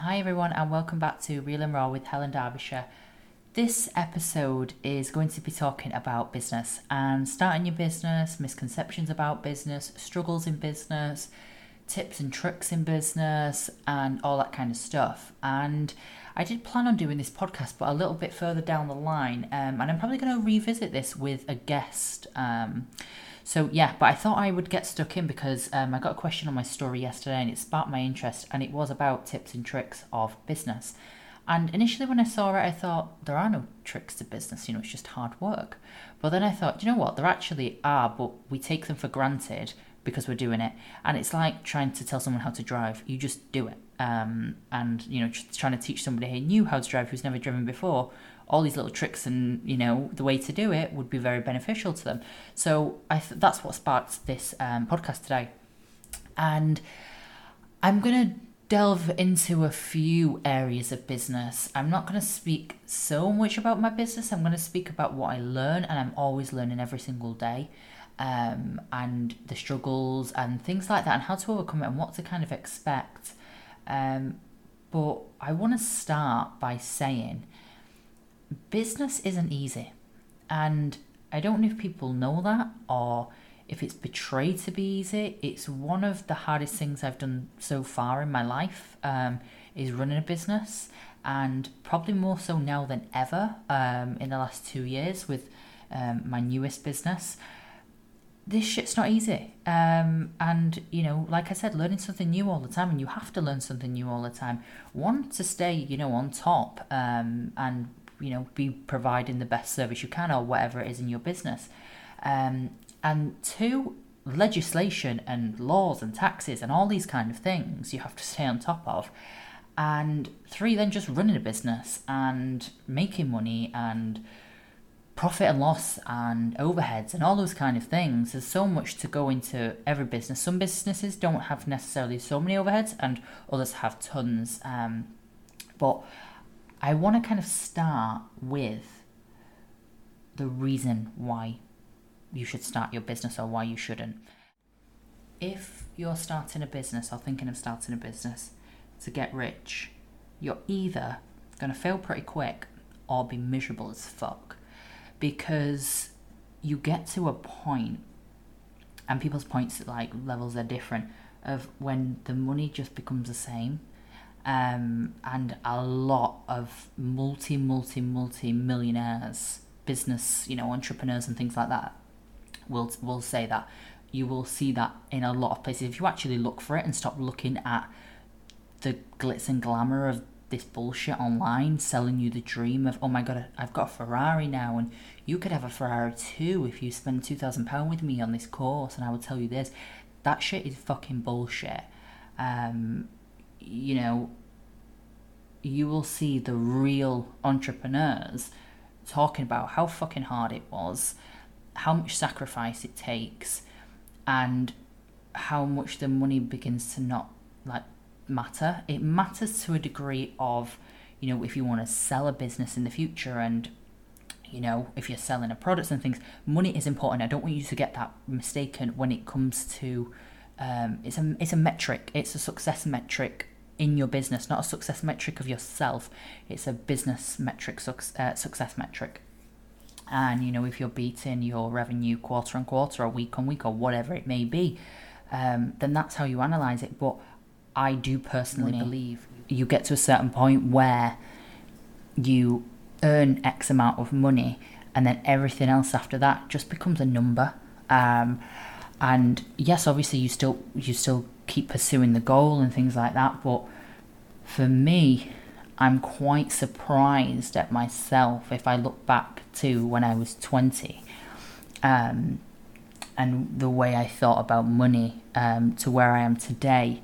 Hi, everyone, and welcome back to Real and Raw with Helen Derbyshire. This episode is going to be talking about business and starting your business, misconceptions about business, struggles in business, tips and tricks in business, and all that kind of stuff. And I did plan on doing this podcast, but a little bit further down the line, um, and I'm probably going to revisit this with a guest. Um, so yeah, but I thought I would get stuck in because um, I got a question on my story yesterday and it sparked my interest, and it was about tips and tricks of business. And initially, when I saw it, I thought there are no tricks to business. You know, it's just hard work. But then I thought, you know what? There actually are, but we take them for granted because we're doing it. And it's like trying to tell someone how to drive. You just do it. Um, and you know, trying to teach somebody who knew how to drive who's never driven before all these little tricks and you know the way to do it would be very beneficial to them. So I th- that's what sparked this um, podcast today, and I'm gonna delve into a few areas of business. I'm not going to speak so much about my business. I'm going to speak about what I learn, and I'm always learning every single day, um, and the struggles and things like that, and how to overcome it, and what to kind of expect. Um, but I want to start by saying business isn't easy. And I don't know if people know that or if it's betrayed to be easy. It's one of the hardest things I've done so far in my life um, is running a business, and probably more so now than ever um, in the last two years with um, my newest business. This shit's not easy. Um, and, you know, like I said, learning something new all the time, and you have to learn something new all the time. One, to stay, you know, on top um, and you know be providing the best service you can or whatever it is in your business. Um, and two legislation and laws and taxes and all these kind of things you have to stay on top of. And three then just running a business and making money and profit and loss and overheads and all those kind of things. There's so much to go into every business. Some businesses don't have necessarily so many overheads and others have tons. Um, but I want to kind of start with the reason why you should start your business or why you shouldn't. If you're starting a business or thinking of starting a business to get rich, you're either going to fail pretty quick or be miserable as fuck because you get to a point and people's points like levels are different of when the money just becomes the same um, and a lot of multi, multi, multi millionaires, business, you know, entrepreneurs and things like that will will say that. You will see that in a lot of places. If you actually look for it and stop looking at the glitz and glamour of this bullshit online selling you the dream of oh my god I've got a Ferrari now and you could have a Ferrari too if you spend two thousand pound with me on this course and I will tell you this that shit is fucking bullshit um, you know, you will see the real entrepreneurs talking about how fucking hard it was, how much sacrifice it takes, and how much the money begins to not like matter. It matters to a degree of, you know, if you want to sell a business in the future and you know, if you're selling a product and things, money is important. I don't want you to get that mistaken when it comes to um, it's a it's a metric. It's a success metric in your business, not a success metric of yourself. It's a business metric, uh, success metric. And you know, if you're beating your revenue quarter on quarter or week on week or whatever it may be, um, then that's how you analyze it. But I do personally Money. believe you get to a certain point where you earn X amount of money, and then everything else after that just becomes a number. Um, and yes, obviously you still you still keep pursuing the goal and things like that. But for me, I'm quite surprised at myself if I look back to when I was 20 um, and the way I thought about money um, to where I am today.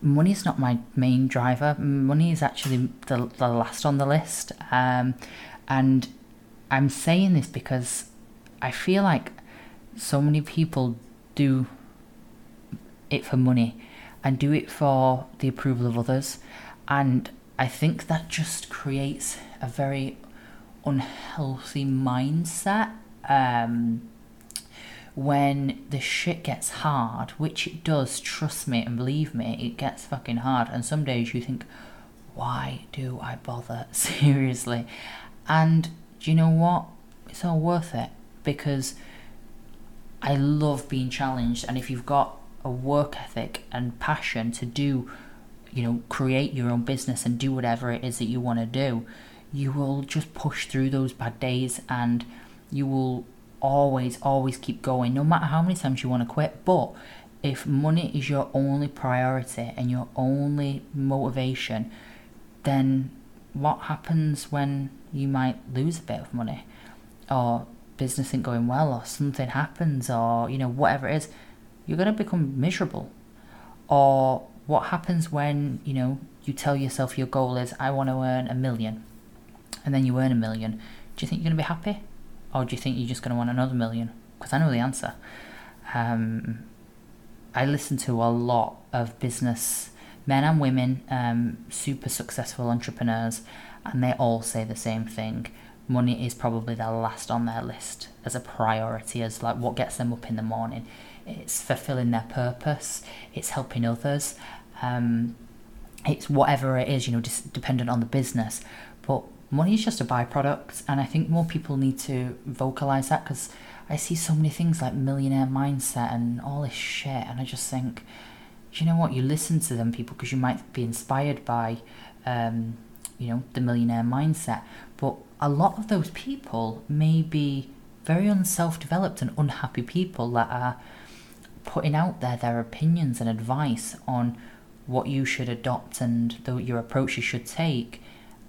Money is not my main driver. Money is actually the, the last on the list. Um, and I'm saying this because I feel like so many people do it for money and do it for the approval of others. And I think that just creates a very unhealthy mindset. Um, when the shit gets hard, which it does, trust me and believe me, it gets fucking hard. And some days you think, why do I bother? Seriously. And do you know what? It's all worth it because I love being challenged. And if you've got a work ethic and passion to do, you know, create your own business and do whatever it is that you want to do, you will just push through those bad days and you will always, always keep going, no matter how many times you want to quit. But if money is your only priority and your only motivation, then what happens when you might lose a bit of money or business isn't going well or something happens or you know whatever it is you're going to become miserable. Or what happens when you know you tell yourself your goal is i want to earn a million and then you earn a million. Do you think you're going to be happy? Or do you think you're just going to want another million? Because i know the answer. Um, i listen to a lot of business men and women um, super successful entrepreneurs and they all say the same thing money is probably the last on their list as a priority, as like what gets them up in the morning. It's fulfilling their purpose, it's helping others, um, it's whatever it is, you know, just dependent on the business. But money is just a byproduct, and I think more people need to vocalize that because I see so many things like millionaire mindset and all this shit, and I just think, do you know what? You listen to them people because you might be inspired by, um, you know, the millionaire mindset, but a lot of those people may be very unself developed and unhappy people that are putting out there their opinions and advice on what you should adopt and the, your approach you should take.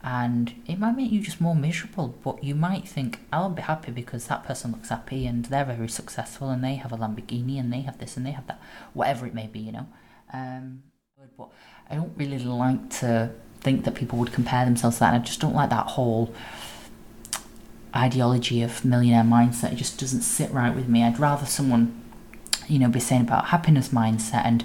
And it might make you just more miserable, but you might think, I'll be happy because that person looks happy and they're very successful and they have a Lamborghini and they have this and they have that, whatever it may be, you know. Um, but I don't really like to think that people would compare themselves to that. And I just don't like that whole ideology of millionaire mindset. It just doesn't sit right with me. I'd rather someone, you know, be saying about happiness mindset and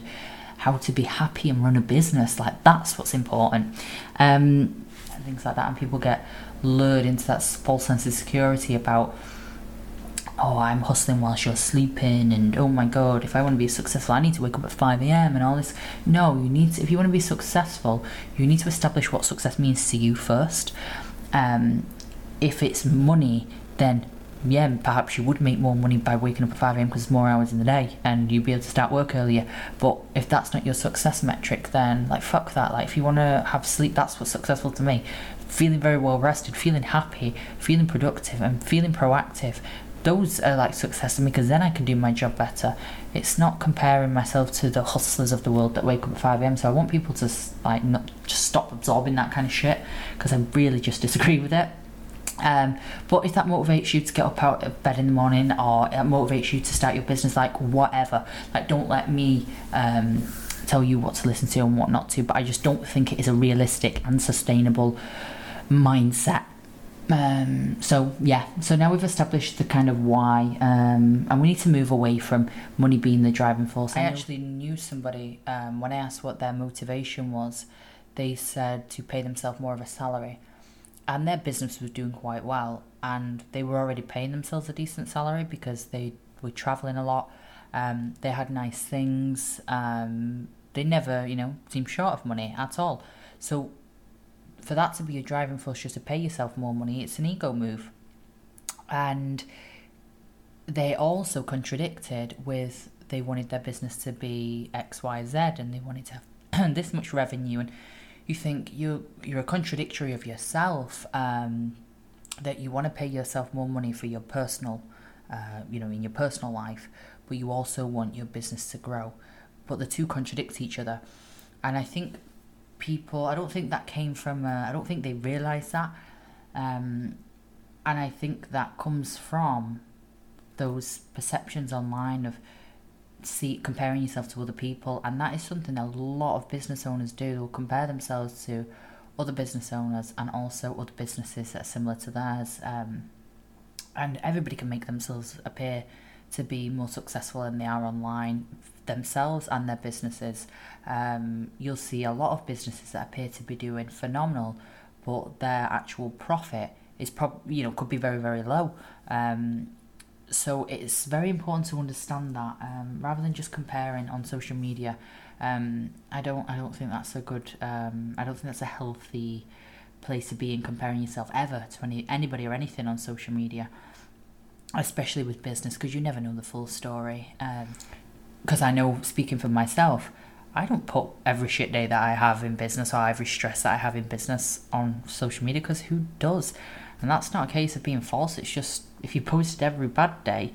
how to be happy and run a business. Like that's what's important. Um, and things like that. And people get lured into that false sense of security about oh, I'm hustling whilst you're sleeping, and oh my god, if I want to be successful, I need to wake up at 5 a.m. and all this. No, you need to, if you want to be successful, you need to establish what success means to you first. Um, if it's money, then yeah, perhaps you would make more money by waking up at 5 a.m. because there's more hours in the day and you'd be able to start work earlier. But if that's not your success metric, then like fuck that. Like if you want to have sleep, that's what's successful to me. Feeling very well rested, feeling happy, feeling productive, and feeling proactive. Those are like success to me because then I can do my job better. It's not comparing myself to the hustlers of the world that wake up at 5 a.m. So I want people to like not just stop absorbing that kind of shit because I really just disagree with it. Um, but if that motivates you to get up out of bed in the morning or it motivates you to start your business, like whatever, like don't let me um, tell you what to listen to and what not to. But I just don't think it is a realistic and sustainable mindset. Um, so yeah, so now we've established the kind of why, um, and we need to move away from money being the driving force. I actually knew somebody um, when I asked what their motivation was. They said to pay themselves more of a salary and their business was doing quite well and they were already paying themselves a decent salary because they were traveling a lot um, they had nice things um, they never you know seemed short of money at all so for that to be a driving force just to pay yourself more money it's an ego move. And they also contradicted with they wanted their business to be xyz and they wanted to have this much revenue. And you think you're you're a contradictory of yourself um, that you want to pay yourself more money for your personal uh, you know in your personal life but you also want your business to grow. But the two contradict each other. And i think people. I don't think that came from uh, i don't think they realize that. Um, and i think that comes from those perceptions online of see comparing yourself to other people. And that is something a lot of business owners do. They'll compare themselves to other business owners and also other businesses that are similar to theirs. Um, and everybody can make themselves appear to be more successful than they are online themselves and their businesses. Um, you'll see a lot of businesses that appear to be doing phenomenal but their actual profit is probably you know could be very very low. Um, so it's very important to understand that um, rather than just comparing on social media. Um, I don't I don't think that's a good um, I don't think that's a healthy place to be in comparing yourself ever to any, anybody or anything on social media, especially with business because you never know the full story. Because I know speaking for myself, I don't put every shit day that I have in business or every stress that I have in business on social media because who does? And that's not a case of being false. It's just if you posted every bad day,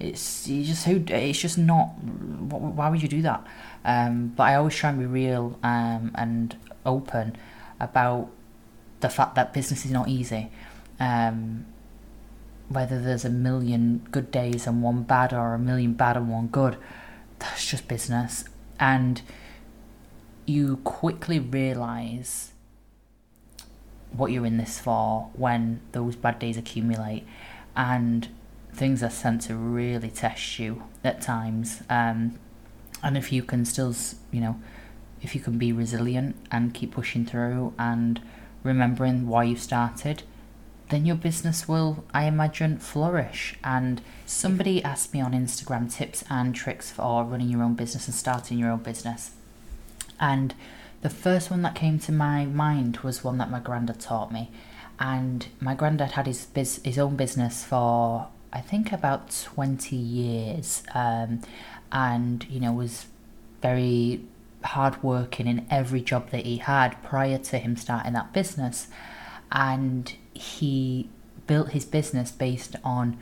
it's you just who it's just not. Why would you do that? Um, but I always try and be real um, and open about the fact that business is not easy. Um, whether there's a million good days and one bad, or a million bad and one good, that's just business. And you quickly realize what you're in this for when those bad days accumulate and things are sent to really test you at times. Um, and if you can still, you know, if you can be resilient and keep pushing through and remembering why you started, then your business will, I imagine, flourish. And somebody asked me on Instagram tips and tricks for running your own business and starting your own business. And the first one that came to my mind was one that my granddad taught me. And my granddad had his biz- his own business for I think about 20 years um, and, you know, was very hardworking in every job that he had prior to him starting that business. And he built his business based on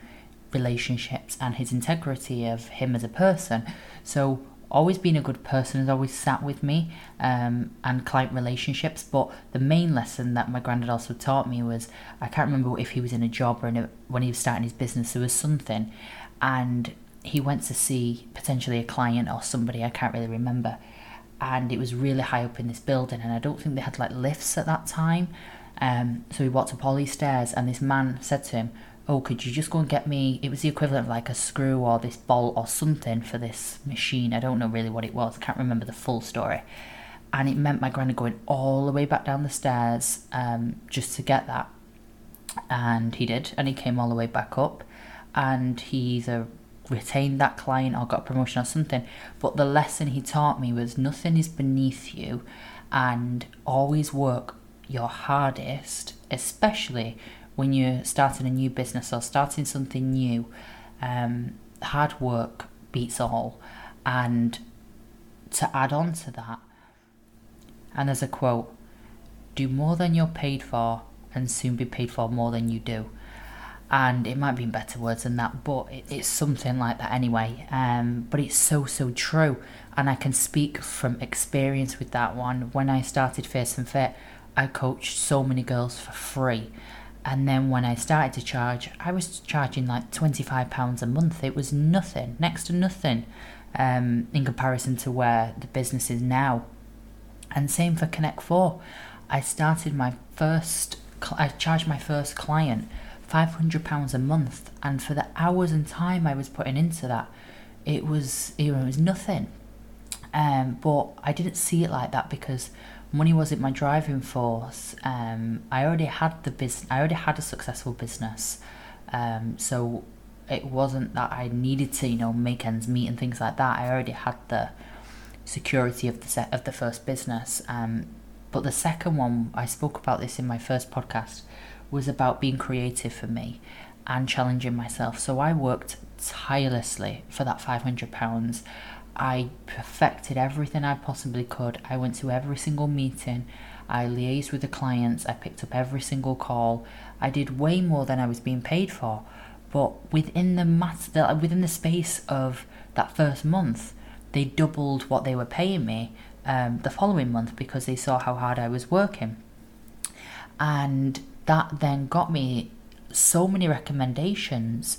relationships and his integrity of him as a person. So always being a good person has always sat with me um, and client relationships. But the main lesson that my granddad also taught me was I can't remember if he was in a job or a, when he was starting his business, there was something. And he went to see potentially a client or somebody, I can't really remember. And it was really high up in this building, and I don't think they had like lifts at that time. Um, so he walked up all these stairs, and this man said to him, oh, could you just go and get me? It was the equivalent of like a screw or this bolt or something for this machine. I don't know really what it was. I can't remember the full story. And it meant my granny going all the way back down the stairs um, just to get that. And he did. And he came all the way back up. And he either retained that client or got a promotion or something. But the lesson he taught me was nothing is beneath you. And always work your hardest, especially when you're starting a new business or starting something new, um, hard work beats all. And to add on to that, and there's a quote do more than you're paid for and soon be paid for more than you do. And it might be in better words than that, but it, it's something like that anyway. Um, but it's so, so true. And I can speak from experience with that one. When I started Fierce and Fit, I coached so many girls for free and then when I started to charge, I was charging like £25 a month. It was nothing, next to nothing, um, in comparison to where the business is now. And same for Connect 4. I started my first, I charged my first client £500 a month. And for the hours and time I was putting into that, it was, it was nothing. Um, but I didn't see it like that because money wasn't my driving force. Um, I already had the business. I already had a successful business, um, so it wasn't that I needed to, you know, make ends meet and things like that. I already had the security of the set of the first business. Um, but the second one, I spoke about this in my first podcast, was about being creative for me and challenging myself. So I worked tirelessly for that five hundred pounds. I perfected everything I possibly could. I went to every single meeting. I liaised with the clients. I picked up every single call. I did way more than I was being paid for. But within the mass, within the space of that first month, they doubled what they were paying me um, the following month because they saw how hard I was working. And that then got me so many recommendations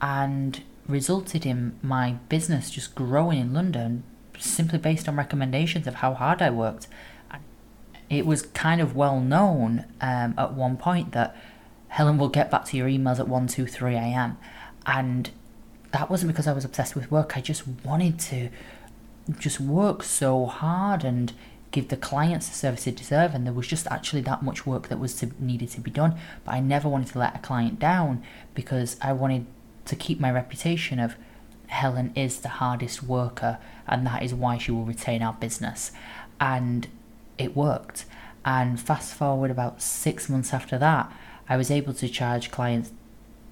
and resulted in my business just growing in London simply based on recommendations of how hard I worked. It was kind of well known um, at one point that Helen will get back to your emails at 1, 2, 3 a.m. And that wasn't because I was obsessed with work. I just wanted to just work so hard and give the clients the service they deserve. And there was just actually that much work that was to, needed to be done. But I never wanted to let a client down because I wanted to keep my reputation of Helen is the hardest worker and that is why she will retain our business. And it worked. And fast forward about six months after that, I was able to charge clients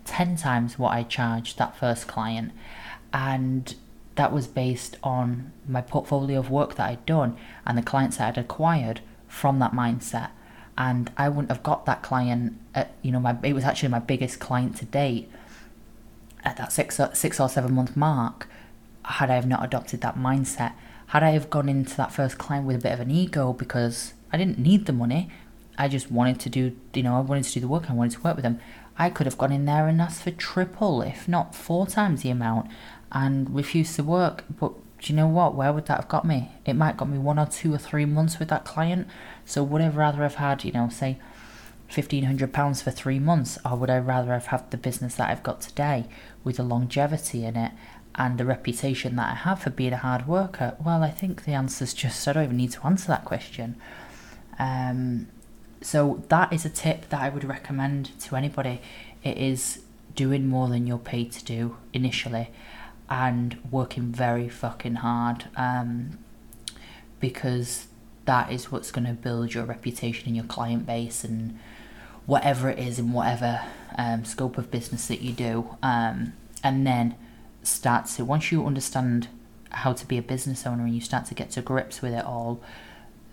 10 times what I charged that first client. And that was based on my portfolio of work that I'd done and the clients that I'd acquired from that mindset. And I wouldn't have got that client, at, you know, my it was actually my biggest client to date at that six or, six or seven month mark had I have not adopted that mindset. Had I have gone into that first client with a bit of an ego because I didn't need the money, I just wanted to do, you know, I wanted to do the work, I wanted to work with them. I could have gone in there and asked for triple, if not four times the amount, and refused to work. But do you know what? Where would that have got me? It might have got me one or two or three months with that client. So would I rather have had, you know, say, fifteen hundred pounds for three months, or would I rather have had the business that I've got today with the longevity in it and the reputation that I have for being a hard worker? Well, I think the answer's just I don't even need to answer that question. Um, so that is a tip that I would recommend to anybody. It is doing more than you're paid to do initially and working very fucking hard um, because that is what's going to build your reputation and your client base and whatever it is in whatever um, scope of business that you do um, and then start to once you understand how to be a business owner and you start to get to grips with it all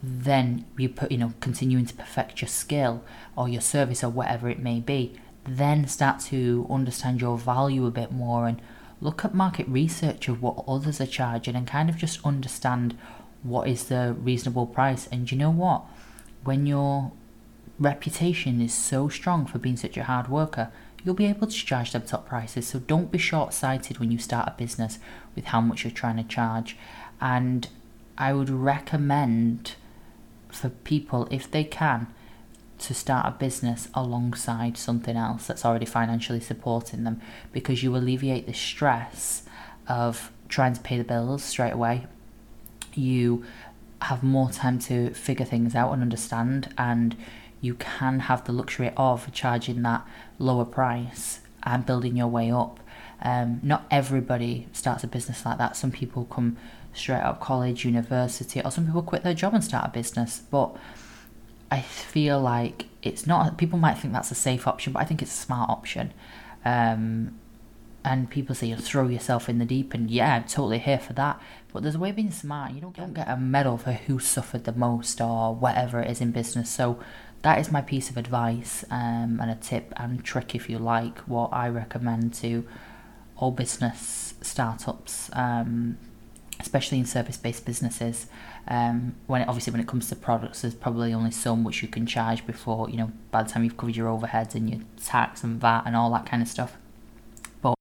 then you put you know continuing to perfect your skill or your service or whatever it may be then start to understand your value a bit more and look at market research of what others are charging and kind of just understand what is the reasonable price. And you know what? When your reputation is so strong for being such a hard worker you'll be able to charge them top prices so don't be short-sighted when you start a business with how much you're trying to charge and i would recommend for people, if they can, to start a business alongside something else that's already financially supporting them because you alleviate the stress of trying to pay the bills straight away. You have more time to figure things out and understand, and you can have the luxury of charging that lower price and building your way up. Um, not everybody starts a business like that. Some people come straight out of college, university, or some people quit their job and start a business. But I feel like it's not, people might think that's a safe option, but I think it's a smart option. Um, and people say you throw yourself in the deep and yeah i'm totally here for that but there's a way of being smart you don't, don't get a medal for who suffered the most or whatever it is in business so that is my piece of advice um, and a tip and trick if you like what i recommend to all business startups um, especially in service-based businesses. Um, when it, obviously when it comes to products, there's probably only so much you can charge before you know by the time you've covered your overheads and your tax and VAT and all that kind of stuff. But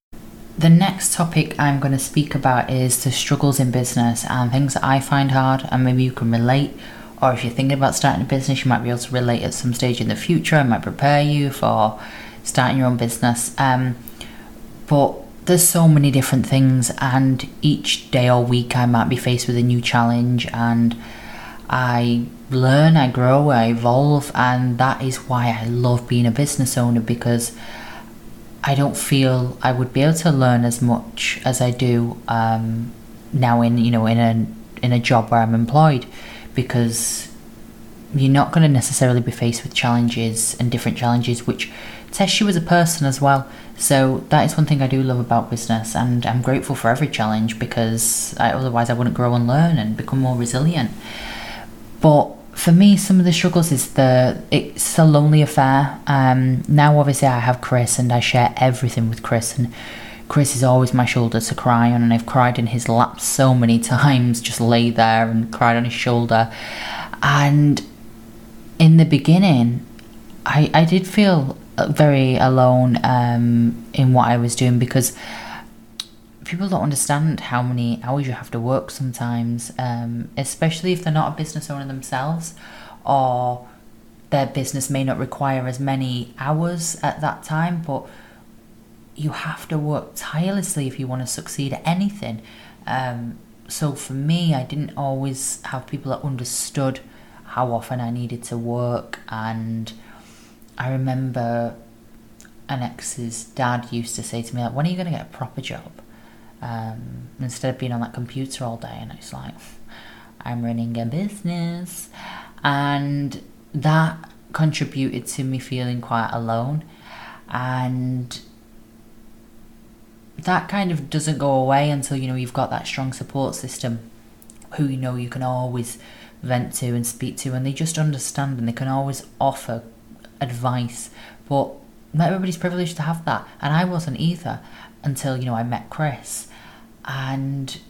the next topic I'm going to speak about is the struggles in business and things that I find hard, and maybe you can relate. Or if you're thinking about starting a business, you might be able to relate at some stage in the future and might prepare you for starting your own business. Um, but there's so many different things, and each day or week I might be faced with a new challenge, and I learn, I grow, I evolve, and that is why I love being a business owner because I don't feel I would be able to learn as much as I do um, now in you know in a in a job where I'm employed because you're not going to necessarily be faced with challenges and different challenges which test you as a person as well. So that is one thing I do love about business, and I'm grateful for every challenge because I, otherwise I wouldn't grow and learn and become more resilient. But for me, some of the struggles is the it's a lonely affair. Um, now, obviously, I have Chris, and I share everything with Chris, and Chris is always my shoulder to cry on, and I've cried in his lap so many times, just lay there and cried on his shoulder. And in the beginning, I I did feel very alone um, in what I was doing because people don't understand how many hours you have to work sometimes, um, especially if they're not a business owner themselves or their business may not require as many hours at that time, but you have to work tirelessly if you want to succeed at anything. Um, so for me, I didn't always have people that understood how often I needed to work and I remember an ex's dad used to say to me, like, when are you going to get a proper job? um, instead of being on that computer all day. And it's like, I'm running a business. And that contributed to me feeling quite alone. And that kind of doesn't go away until you know you've got that strong support system who you know you can always vent to and speak to and they just understand and they can always offer advice. But not everybody's privileged to have that and i wasn't either until you know i met chris. And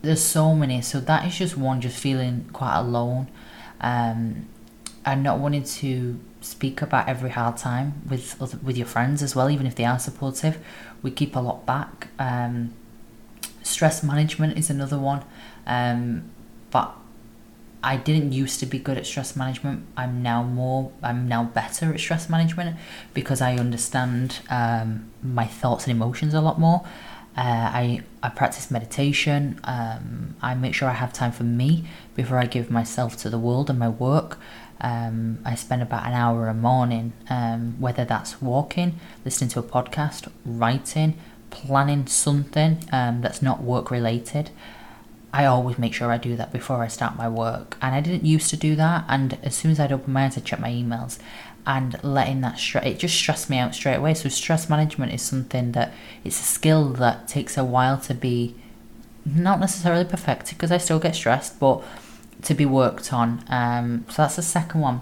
there's so many so that is just one just feeling quite alone. Um and not wanting to speak about every hard time with with your friends as well even if they are supportive we keep a lot back. Um, stress management is another one, um, but I didn't used to be good at stress management. I'm now more. I'm now better at stress management because I understand um, my thoughts and emotions a lot more. Uh, I I practice meditation. Um, I make sure I have time for me before I give myself to the world and my work. Um, I spend about an hour a morning, um, whether that's walking, listening to a podcast, writing, planning something um, that's not work related. I always make sure I do that before I start my work. And I didn't used to do that. And as soon as I'd open my eyes, I'd check my emails. And letting that stress, it just stressed me out straight away. So stress management is something that it's a skill that takes a while to be not necessarily perfected because I still get stressed, but to be worked on. Um, so that's the second one.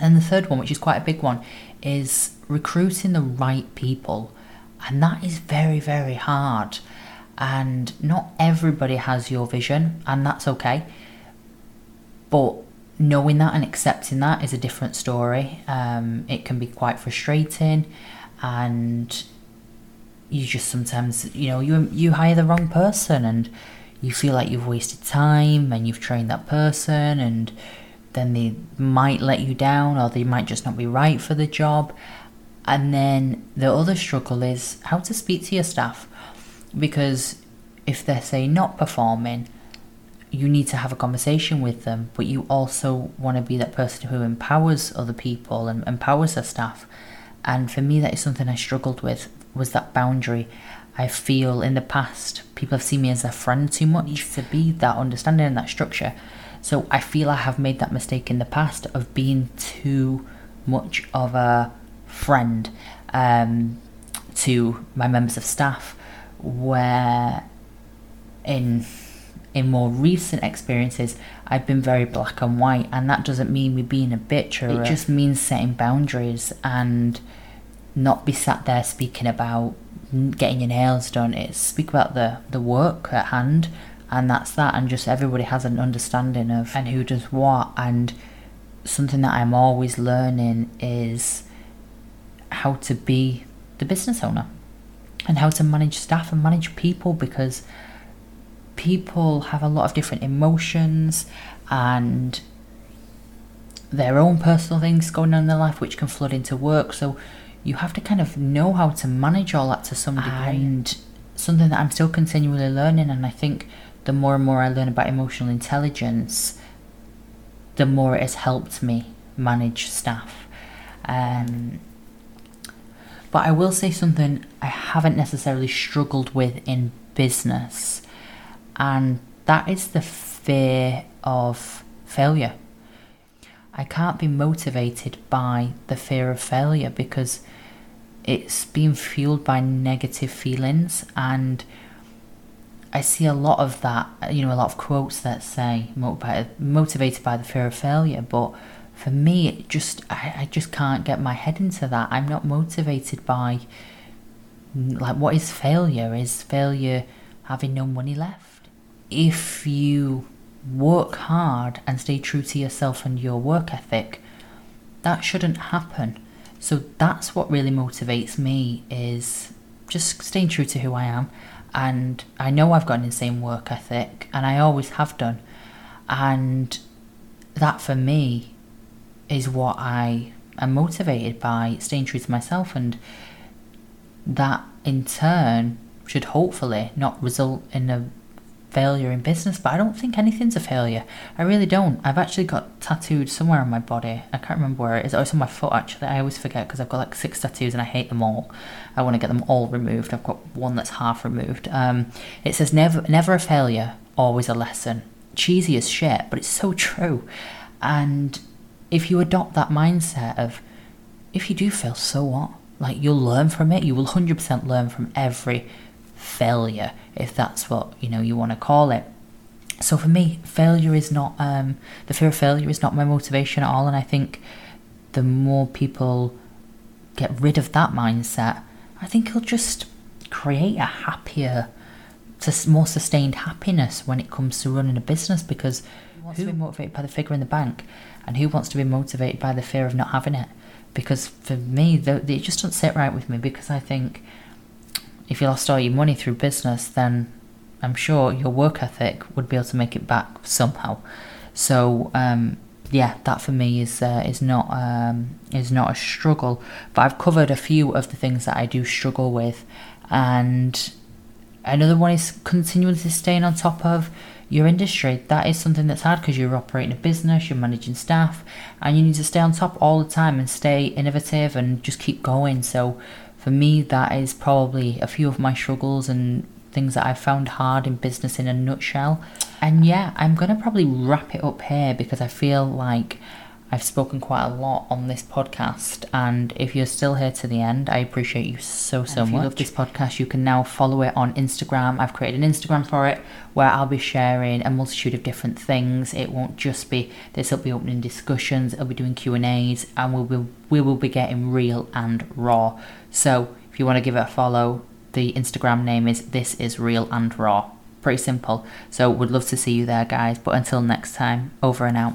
And the third one, which is quite a big one, is recruiting the right people. And that is very, very hard. And not everybody has your vision, and that's okay. But knowing that and accepting that is a different story. Um, it can be quite frustrating, and you just sometimes, you know, you you hire the wrong person, and you feel like you've wasted time and you've trained that person and then they might let you down or they might just not be right for the job. And then the other struggle is how to speak to your staff because if they're, say, not performing, you need to have a conversation with them, but you also want to be that person who empowers other people and empowers their staff. And for me, that is something I struggled with was that boundary I feel in the past people have seen me as a friend too much to be that understanding and that structure. So I feel I have made that mistake in the past of being too much of a friend um, to my members of staff, where in in more recent experiences I've been very black and white, and that doesn't mean me being a bitch or it just means setting boundaries and not be sat there speaking about getting your nails done. It's speak about the the work at hand, and that's that. And just everybody has an understanding of and who does what. And something that I'm always learning is how to be the business owner and how to manage staff and manage people because people have a lot of different emotions and their own personal things going on in their life which can flood into work so you have to kind of know how to manage all that to some degree. And something that I'm still continually learning. And I think the more and more I learn about emotional intelligence, the more it has helped me manage staff. Um, but I will say something I haven't necessarily struggled with in business, and that is the fear of failure. I can't be motivated by the fear of failure because it's being fueled by negative feelings and I see a lot of that, you know, a lot of quotes that say motivated by the fear of failure, but for me, it just I, I just can't get my head into that. I'm not motivated by like what is failure? Is failure having no money left? If you work hard and stay true to yourself and your work ethic, that shouldn't happen. So that's what really motivates me is just staying true to who I am. And I know I've got an insane work ethic, and I always have done. And that for me is what I am motivated by staying true to myself. And that in turn should hopefully not result in a failure in business, but I don't think anything's a failure. I really don't. I've actually got tattooed somewhere on my body. I can't remember where it is. Oh, it's on my foot actually. I always forget because I've got like six tattoos and I hate them all. I want to get them all removed. I've got one that's half removed. Um, it says never, never a failure, always a lesson. Cheesy as shit, but it's so true. And if you adopt that mindset of, if you do fail, so what? Like you'll learn from it. You will hundred percent learn from every failure, if that's what you know you want to call it. So for me, failure is not um, the fear of failure is not my motivation at all, and I think the more people get rid of that mindset, I think it'll just create a happier, more sustained happiness when it comes to running a business because who wants to be motivated by the figure in the bank and who wants to be motivated by the fear of not having it because for me it just doesn't sit right with me because i think if you lost all your money through business, then I'm sure your work ethic would be able to make it back somehow. So um, yeah, that for me is uh, is not um, is not a struggle. But I've covered a few of the things that I do struggle with, and another one is continuously staying on top of your industry. That is something that's hard because you're operating a business, you're managing staff, and you need to stay on top all the time and stay innovative and just keep going. So for me, that is probably a few of my struggles and things that I've found hard in business in a nutshell. And yeah, I'm going to probably wrap it up here because I feel like I've spoken quite a lot on this podcast, and if you're still here to the end, I appreciate you so so much. If you love this podcast, you can now follow it on Instagram. I've created an Instagram for it where I'll be sharing a multitude of different things. It won't just be this; will be opening discussions. I'll be doing Q and A's, and we'll be we will be getting real and raw. So if you want to give it a follow, the Instagram name is This Is Real and Raw. Pretty simple. So would love to see you there, guys. But until next time, over and out.